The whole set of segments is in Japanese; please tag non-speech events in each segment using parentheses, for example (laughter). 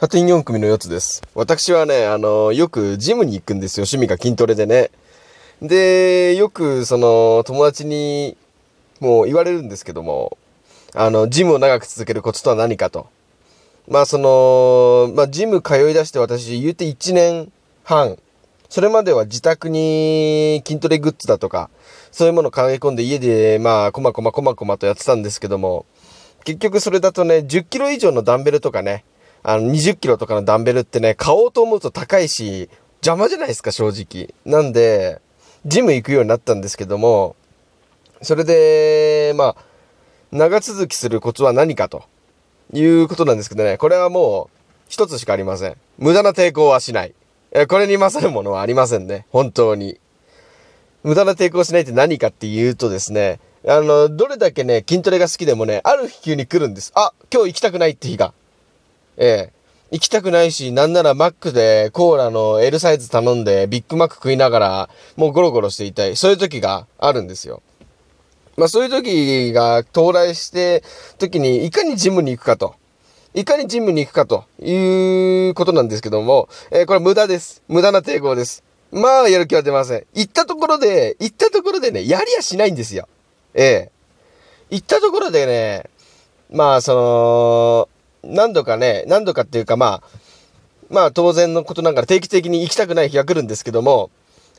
ハテン4組の4つです。私はね、あの、よくジムに行くんですよ。趣味が筋トレでね。で、よくその友達にもう言われるんですけども、あの、ジムを長く続けるコツとは何かと。まあその、まあジム通い出して私言うて1年半。それまでは自宅に筋トレグッズだとか、そういうものを買い込んで家でまあ、こまこまこまこまとやってたんですけども、結局それだとね、10キロ以上のダンベルとかね、あの、20キロとかのダンベルってね、買おうと思うと高いし、邪魔じゃないですか、正直。なんで、ジム行くようになったんですけども、それで、まあ、長続きするコツは何かということなんですけどね、これはもう一つしかありません。無駄な抵抗はしない。これに勝るものはありませんね。本当に。無駄な抵抗しないって何かっていうとですね、あの、どれだけね、筋トレが好きでもね、ある日急に来るんです。あ、今日行きたくないって日が。ええ行きたくないし、なんならマックでコーラの L サイズ頼んでビッグマック食いながらもうゴロゴロしていたい。そういう時があるんですよ。まあそういう時が到来して時にいかにジムに行くかと。いかにジムに行くかということなんですけども、えー、これ無駄です。無駄な抵抗です。まあやる気は出ません。行ったところで、行ったところでね、やりやしないんですよ。ええ行ったところでね、まあその、何度かね、何度かっていうかまあ、まあ当然のことながら定期的に行きたくない日が来るんですけども、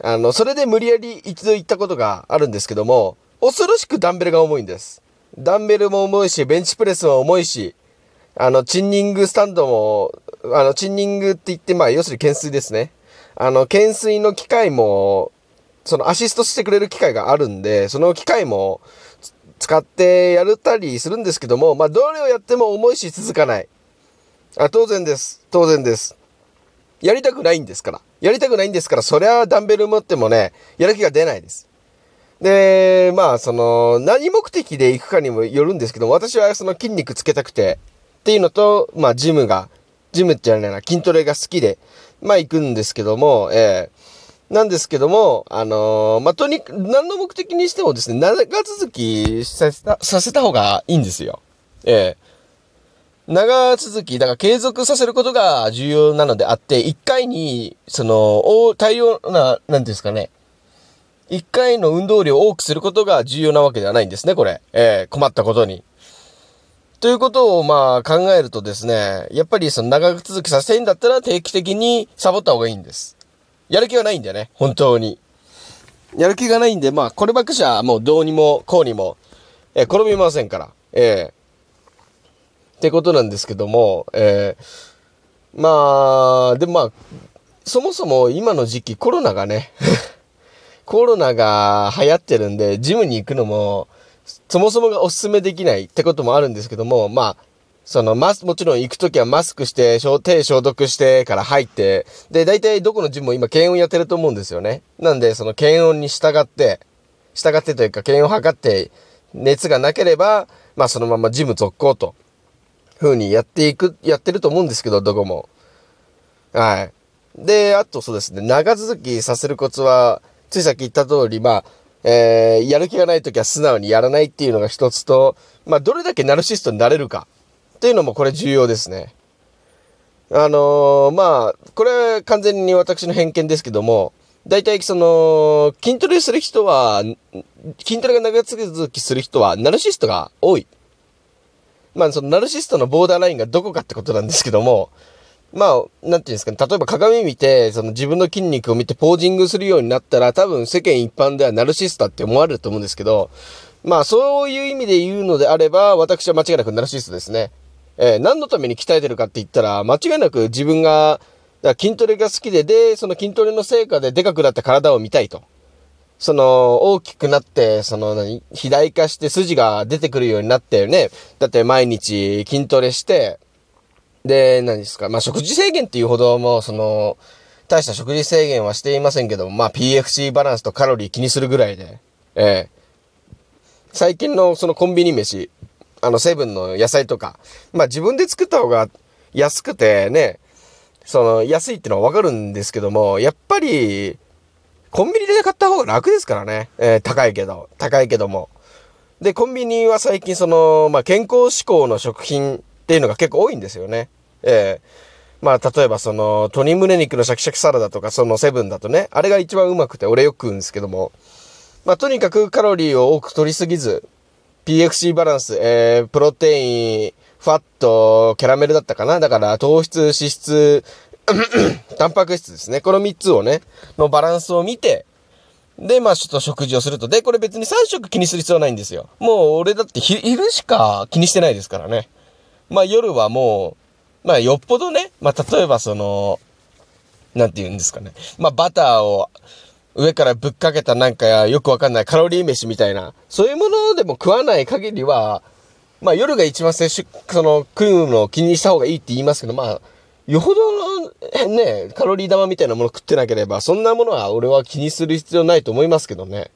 あの、それで無理やり一度行ったことがあるんですけども、恐ろしくダンベルが重いんです。ダンベルも重いし、ベンチプレスも重いし、あの、チンニングスタンドも、あの、チンニングって言って、まあ、要するに懸垂ですね。あの、懸垂の機械も、そのアシストしてくれる機械があるんで、その機械も使ってやるたりするんですけども、まあ、どれをやっても重いし続かない。あ、当然です。当然です。やりたくないんですから。やりたくないんですから、そりゃダンベル持ってもね、やる気が出ないです。で、まあ、その、何目的で行くかにもよるんですけど、私はその筋肉つけたくて、っていうのと、まあ、ジムが、ジムってやないな、筋トレが好きで、まあ、行くんですけども、えーなんですけども、あのー、まあ、とに、何の目的にしてもですね、長続きさせた、させた方がいいんですよ。ええー、長続き、だから継続させることが重要なのであって、一回に、その、大量な、なんですかね、一回の運動量を多くすることが重要なわけではないんですね、これ。ええー、困ったことに。ということをまあ考えるとですね、やっぱりその長続きさせたいんだったら定期的にサボった方がいいんです。やる気がないんだよね、本当に。やる気がないんで、まあ、こればっかしはもうどうにもこうにも、えー、転びませんから。ええー、ってことなんですけども、ええー、まあ、でもまあ、そもそも今の時期コロナがね (laughs) コロナが流行ってるんで、ジムに行くのも、そもそもがおすすめできないってこともあるんですけども、まあ、その、マス、もちろん行くときはマスクして、手消毒してから入って、で、大体どこのジムも今検温やってると思うんですよね。なんで、その検温に従って、従ってというか検温測って、熱がなければ、まあそのままジム続行と、風にやっていく、やってると思うんですけど、どこも。はい。で、あとそうですね、長続きさせるコツは、ついさっき言った通り、まあ、えー、やる気がないときは素直にやらないっていうのが一つと、まあ、どれだけナルシストになれるか。っていうのもこれ重要ですね。あのー、まあ、これ完全に私の偏見ですけども、大体その、筋トレする人は、筋トレが長続きする人は、ナルシストが多い。まあ、そのナルシストのボーダーラインがどこかってことなんですけども、まあ、なんていうんですかね、例えば鏡見て、その自分の筋肉を見てポージングするようになったら、多分世間一般ではナルシストだって思われると思うんですけど、まあ、そういう意味で言うのであれば、私は間違いなくナルシストですね。えー、何のために鍛えてるかって言ったら、間違いなく自分が、筋トレが好きで、で、その筋トレの成果ででかくなった体を見たいと。その、大きくなって、その、何、肥大化して筋が出てくるようになってね。だって毎日筋トレして、で、何ですか、まあ、食事制限っていうほども、その、大した食事制限はしていませんけども、まあ、PFC バランスとカロリー気にするぐらいで、ええ最近のそのコンビニ飯、あの、セブンの野菜とか、まあ自分で作った方が安くてね、その、安いってのはわかるんですけども、やっぱり、コンビニで買った方が楽ですからね。えー、高いけど、高いけども。で、コンビニは最近その、まあ健康志向の食品っていうのが結構多いんですよね。ええまあ、例えばその、鶏胸肉のシャキシャキサラダとか、そのセブンだとね、あれが一番うまくて、俺よく食うんですけども、まあ、とにかくカロリーを多く取りすぎず、PXC バランス、えー、プロテイン、ファット、キャラメルだったかな？だから糖質、脂質、(coughs) タンパク質ですね。この3つをね、のバランスを見て、で、まあちょっと食事をすると。で、これ別に3食気にする必要はないんですよ。もう俺だって昼しか気にしてないですからね。まあ夜はもう、まあよっぽどね、まあ例えばその、なんて言うんですかね。まあバターを上からぶっかけたなんかよくわかんないカロリー飯みたいな、そういうものでも食わない限りは、まあ夜が一番摂取、その食うのを気にした方がいいって言いますけど、まあ、よほどのね、カロリー玉みたいなもの食ってなければ、そんなものは俺は気にする必要ないと思いますけどね。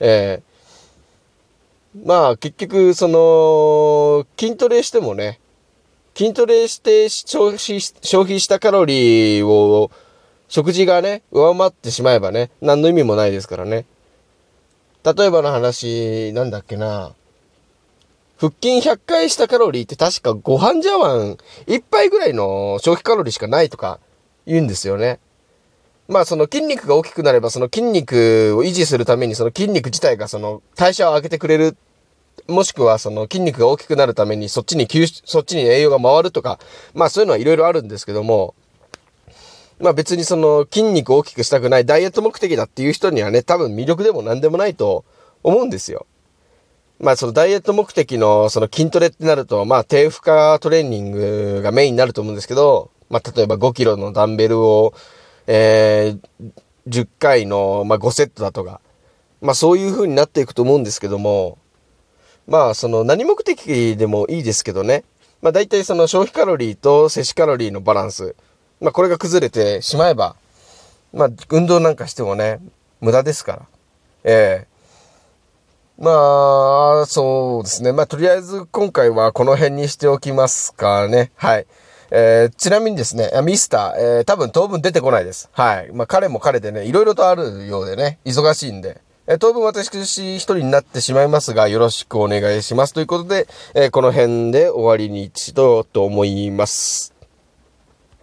ええー、まあ結局、その、筋トレしてもね、筋トレして消費消費したカロリーを、食事がね、上回ってしまえばね、何の意味もないですからね。例えばの話、なんだっけな。腹筋100回したカロリーって確かご飯茶碗1杯ぐらいの消費カロリーしかないとか言うんですよね。まあその筋肉が大きくなればその筋肉を維持するためにその筋肉自体がその代謝を上げてくれる。もしくはその筋肉が大きくなるためにそっちに吸収、そっちに栄養が回るとか、まあそういうのはいろいろあるんですけども、まあ別にその筋肉を大きくしたくないダイエット目的だっていう人にはね、多分魅力でも何でもないと思うんですよ。まあそのダイエット目的のその筋トレってなると、まあ低負荷トレーニングがメインになると思うんですけど、まあ例えば5キロのダンベルを、え、10回の、まあ、5セットだとか、まあそういう風になっていくと思うんですけども、まあその何目的でもいいですけどね、まあ大体その消費カロリーと摂取カロリーのバランス、まあこれが崩れてしまえば、まあ運動なんかしてもね、無駄ですから。ええまあ、そうですね。まあ、とりあえず今回はこの辺にしておきますかね。はい。えー、ちなみにですね、ミスター、えー、多分当分出てこないです。はい。まあ、彼も彼でね、いろいろとあるようでね、忙しいんで。えー、当分私一人になってしまいますが、よろしくお願いします。ということで、えー、この辺で終わりに一度と思います。